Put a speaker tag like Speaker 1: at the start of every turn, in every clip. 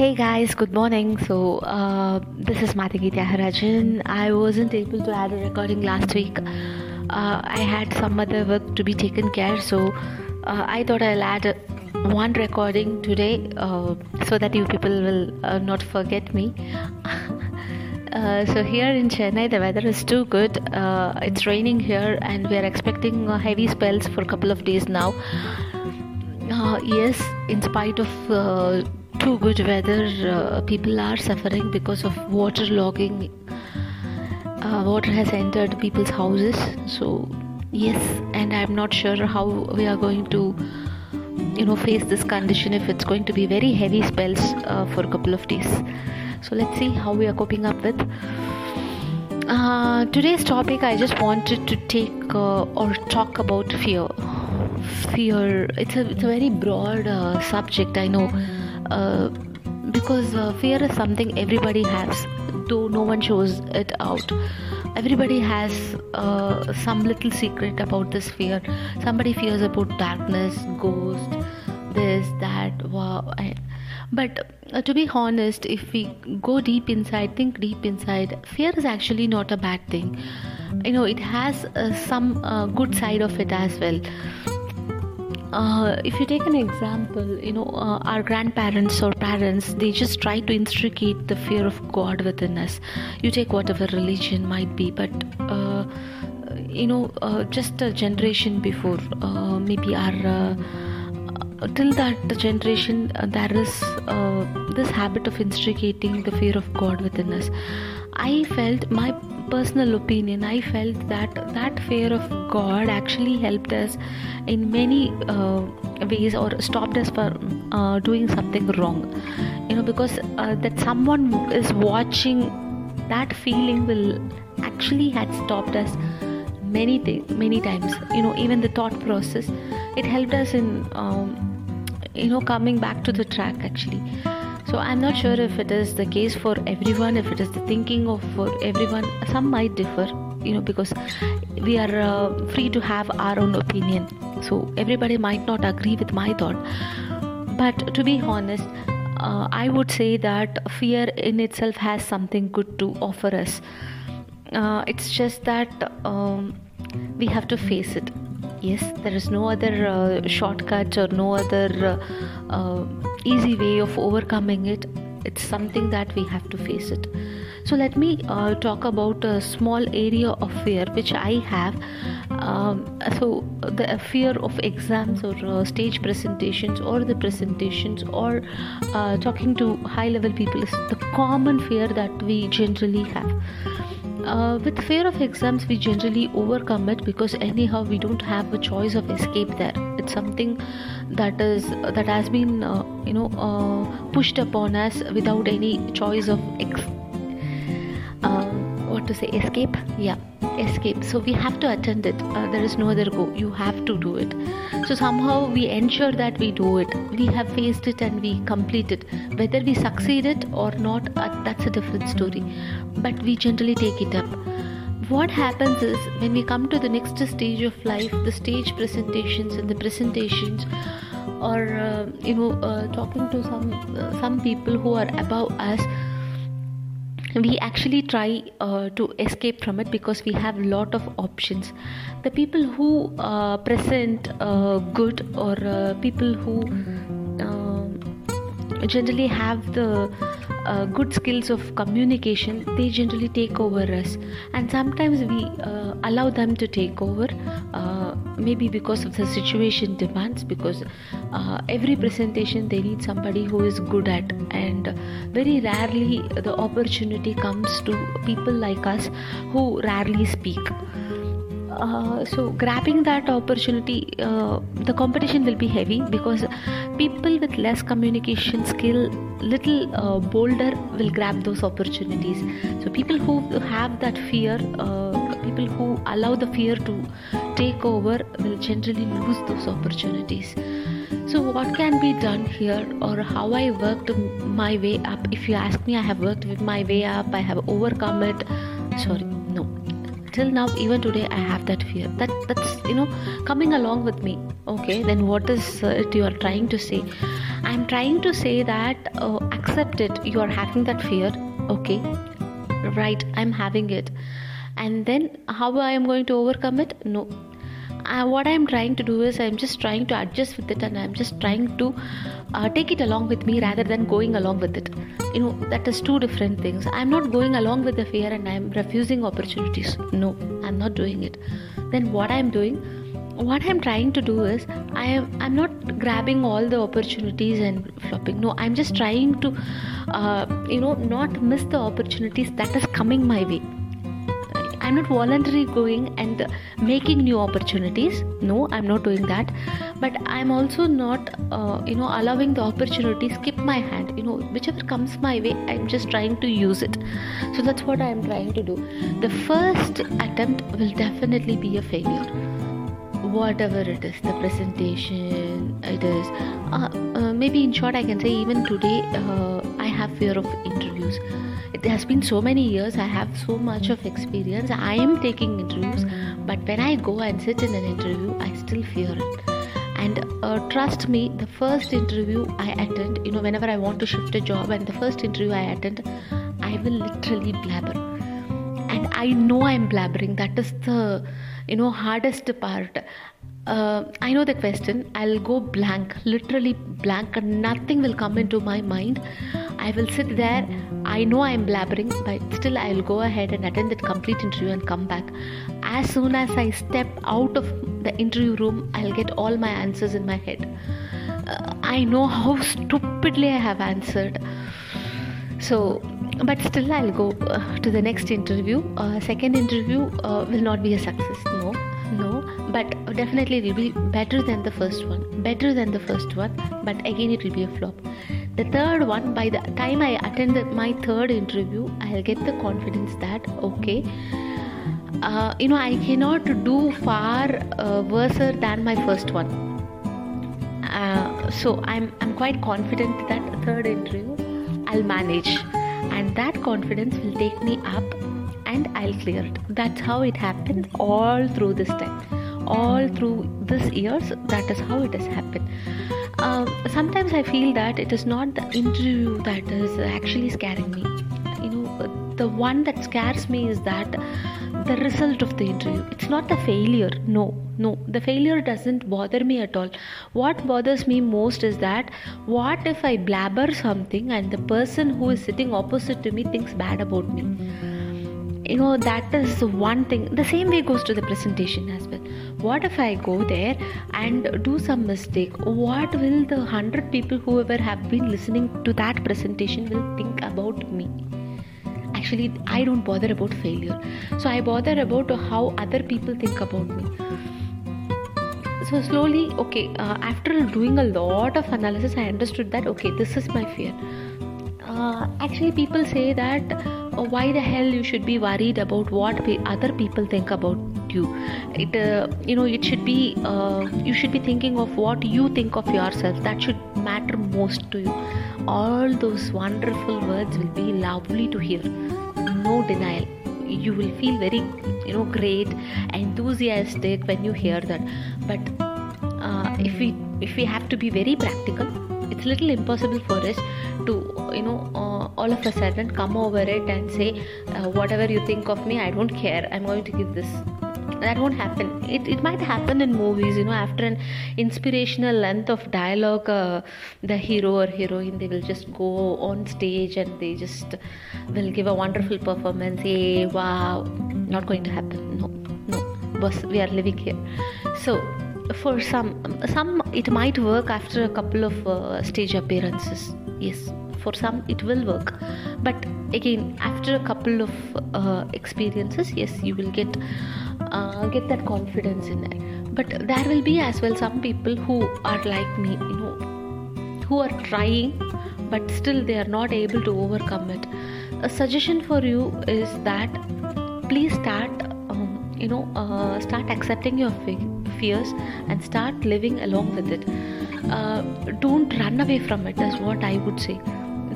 Speaker 1: Hey guys, good morning. So, uh, this is Matangi Tyagarajan. I wasn't able to add a recording last week. Uh, I had some other work to be taken care, so uh, I thought I'll add one recording today uh, so that you people will uh, not forget me. Uh, so here in Chennai, the weather is too good. it's raining here, and we are expecting heavy spells for a couple of days now. yes, in spite of too good weather, uh, people are suffering because of water logging. Uh, water has entered people's houses. So, yes, and I'm not sure how we are going to, you know, face this condition if it's going to be very heavy spells uh, for a couple of days. So, let's see how we are coping up with. Uh, today's topic, I just wanted to take uh, or talk about fear. Fear. It's a it's a very broad uh, subject. I know uh, because uh, fear is something everybody has though no one shows it out. Everybody has uh, some little secret about this fear. Somebody fears about darkness ghost this that wow but uh, to be honest if we go deep inside think deep inside fear is actually not a bad thing. You know it has uh, some uh, good side of it as well uh, if you take an example, you know, uh, our grandparents or parents, they just try to instigate the fear of God within us. You take whatever religion might be, but uh, you know, uh, just a generation before, uh, maybe our uh, till that generation, there is this habit of instigating the fear of God within us. I felt my personal opinion, I felt that that fear of God actually helped us in many uh, ways or stopped us from uh, doing something wrong. You know, because uh, that someone is watching, that feeling will actually had stopped us many th- many times. You know, even the thought process, it helped us in um, you know coming back to the track actually. So i'm not sure if it is the case for everyone if it is the thinking of for everyone. Some might differ you know because we are uh, free to have our own opinion. So everybody might not agree with my thought. But to be honest uh, i would say that fear in itself has something good to offer us. Uh, it's just that um, we have to face it yes there is no other uh, shortcut or no other uh, uh, easy way of overcoming it. It's something that we have to face it. So let me uh, talk about a small area of fear which i have. Um, so the fear of exams or uh, stage presentations or the presentations or uh, talking to high level people is the common fear that we generally have uh, with fear of exams we generally overcome it because anyhow we don't have a choice of escape there. It's something that is that has been uh, you know uh, pushed upon us without any choice of ex- uh, what to say escape? Yeah escape. So we have to attend it. Uh, there is no other go. You have to do it. So somehow we ensure that we do it. We have faced it and we complete it. Whether we succeed it or not uh, that's a different story. But we generally take it up. What happens is when we come to the next stage of life the stage presentations and the presentations or uh, you know uh, talking to some uh, some people who are above us we actually try uh, to escape from it because we have lot of options. The people who uh, present uh, good or uh, people who uh, generally have the uh, good skills of communication they generally take over us. And sometimes we allow them to take over maybe because of the situation demands because uh, every presentation they need somebody who is good at and very rarely the opportunity comes to people like us who rarely speak. Uh, so grabbing that opportunity uh, the competition will be heavy because people with less communication skill little uh, bolder will grab those opportunities. So people who have that fear uh, people who allow the fear to take over will generally lose those opportunities. So what can be done here or how i worked my way up? If you ask me i have worked with my way up. I have overcome it. Sorry no. Till now even today i have that fear. That that's you know coming along with me. Okay then what is it you are trying to say? I'm trying to say that uh, accept it. You are having that fear. Okay right i'm having it and then how i am going to overcome it no uh, what i'm trying to do is i'm just trying to adjust with it and i'm just trying to uh, take it along with me rather than going along with it you know that is two different things i'm not going along with the fear and i'm refusing opportunities no i'm not doing it then what i'm doing what i'm trying to do is i am i'm not grabbing all the opportunities and flopping no i'm just trying to uh, you know not miss the opportunities that is coming my way i'm not voluntarily going and making new opportunities. No i'm not doing that. But i'm also not uh, you know allowing the opportunity skip my hand. You know whichever comes my way i'm just trying to use it. So that's what i'm trying to do. The first attempt will definitely be a failure. Whatever it is the presentation it is. Uh, uh, maybe in short i can say even today uh, i have fear of interviews it has been so many years. I have so much of experience. I am taking interviews but when i go and sit in an interview i still fear it. And uh, trust me the first interview i attend you know whenever i want to shift a job and the first interview i attend i will literally blabber. And i know i'm blabbering. That is the you know hardest part. Uh, i know the question. I'll go blank literally blank and nothing will come into my mind i will sit there. I know i'm blabbering but still i'll go ahead and attend that complete interview and come back. As soon as i step out of the interview room i'll get all my answers in my head. Uh, i know how stupidly i have answered. So but still i'll go uh, to the next interview. Uh, second interview uh, will not be a success no. No but definitely it will be better than the first one. Better than the first one but again it will be a flop the third one by the time i attend my third interview i'll get the confidence that okay uh, you know i cannot do far uh, worse than my first one uh, so i'm i'm quite confident that third interview i'll manage and that confidence will take me up and I'll clear it. That's how it happened all through this time, all through this years. That is how it has happened. Um, sometimes I feel that it is not the interview that is actually scaring me. You know, the one that scares me is that the result of the interview. It's not the failure. No, no, the failure doesn't bother me at all. What bothers me most is that what if I blabber something and the person who is sitting opposite to me thinks bad about me? You know, that is one thing. The same way goes to the presentation as well. What if I go there and do some mistake? What will the hundred people, whoever have been listening to that presentation, will think about me? Actually, I don't bother about failure. So I bother about how other people think about me so slowly okay uh, after doing a lot of analysis i understood that okay this is my fear uh, actually people say that uh, why the hell you should be worried about what other people think about you. It uh, you know it should be uh, you should be thinking of what you think of yourself. That should matter most to you. All those wonderful words will be lovely to hear. No denial. You will feel very you know great enthusiastic when you hear that. But uh, if we if we have to be very practical it's little impossible for us to you know uh, all of a sudden come over it and say uh, whatever you think of me i don't care. I'm going to give this that won't happen. It, it might happen in movies you know after an inspirational length of dialogue uh, the hero or heroine they will just go on stage and they just will give a wonderful performance. Hey wow not going to happen. No no we are living here. So for some some it might work after a couple of uh, stage appearances. Yes for some it will work. But again after a couple of uh, experiences yes you will get uh, get that confidence in there but there will be as well some people who are like me you know who are trying but still they are not able to overcome it. A suggestion for you is that please start um, you know uh, start accepting your fears and start living along with it. Uh, don't run away from it that's what i would say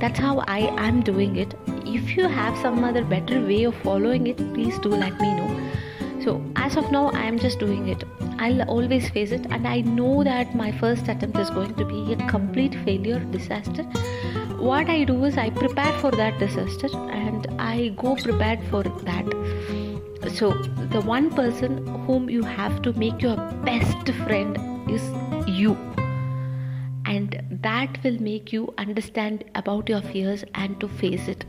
Speaker 1: that's how i am doing it. If you have some other better way of following it please do let me know. So as of now i am just doing it. I'll always face it and i know that my first attempt is going to be a complete failure disaster. What i do is i prepare for that disaster and i go prepared for that. So the one person whom you have to make your best friend is you that will make you understand about your fears and to face it.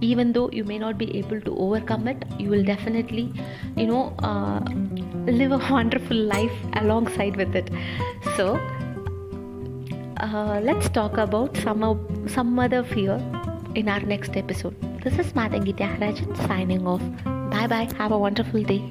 Speaker 1: Even though you may not be able to overcome it you will definitely you know uh, live a wonderful life alongside with it. So uh, let's talk about some some other fear in our next episode. This is Matangi Tyagarajan signing off. Bye bye. Have a wonderful day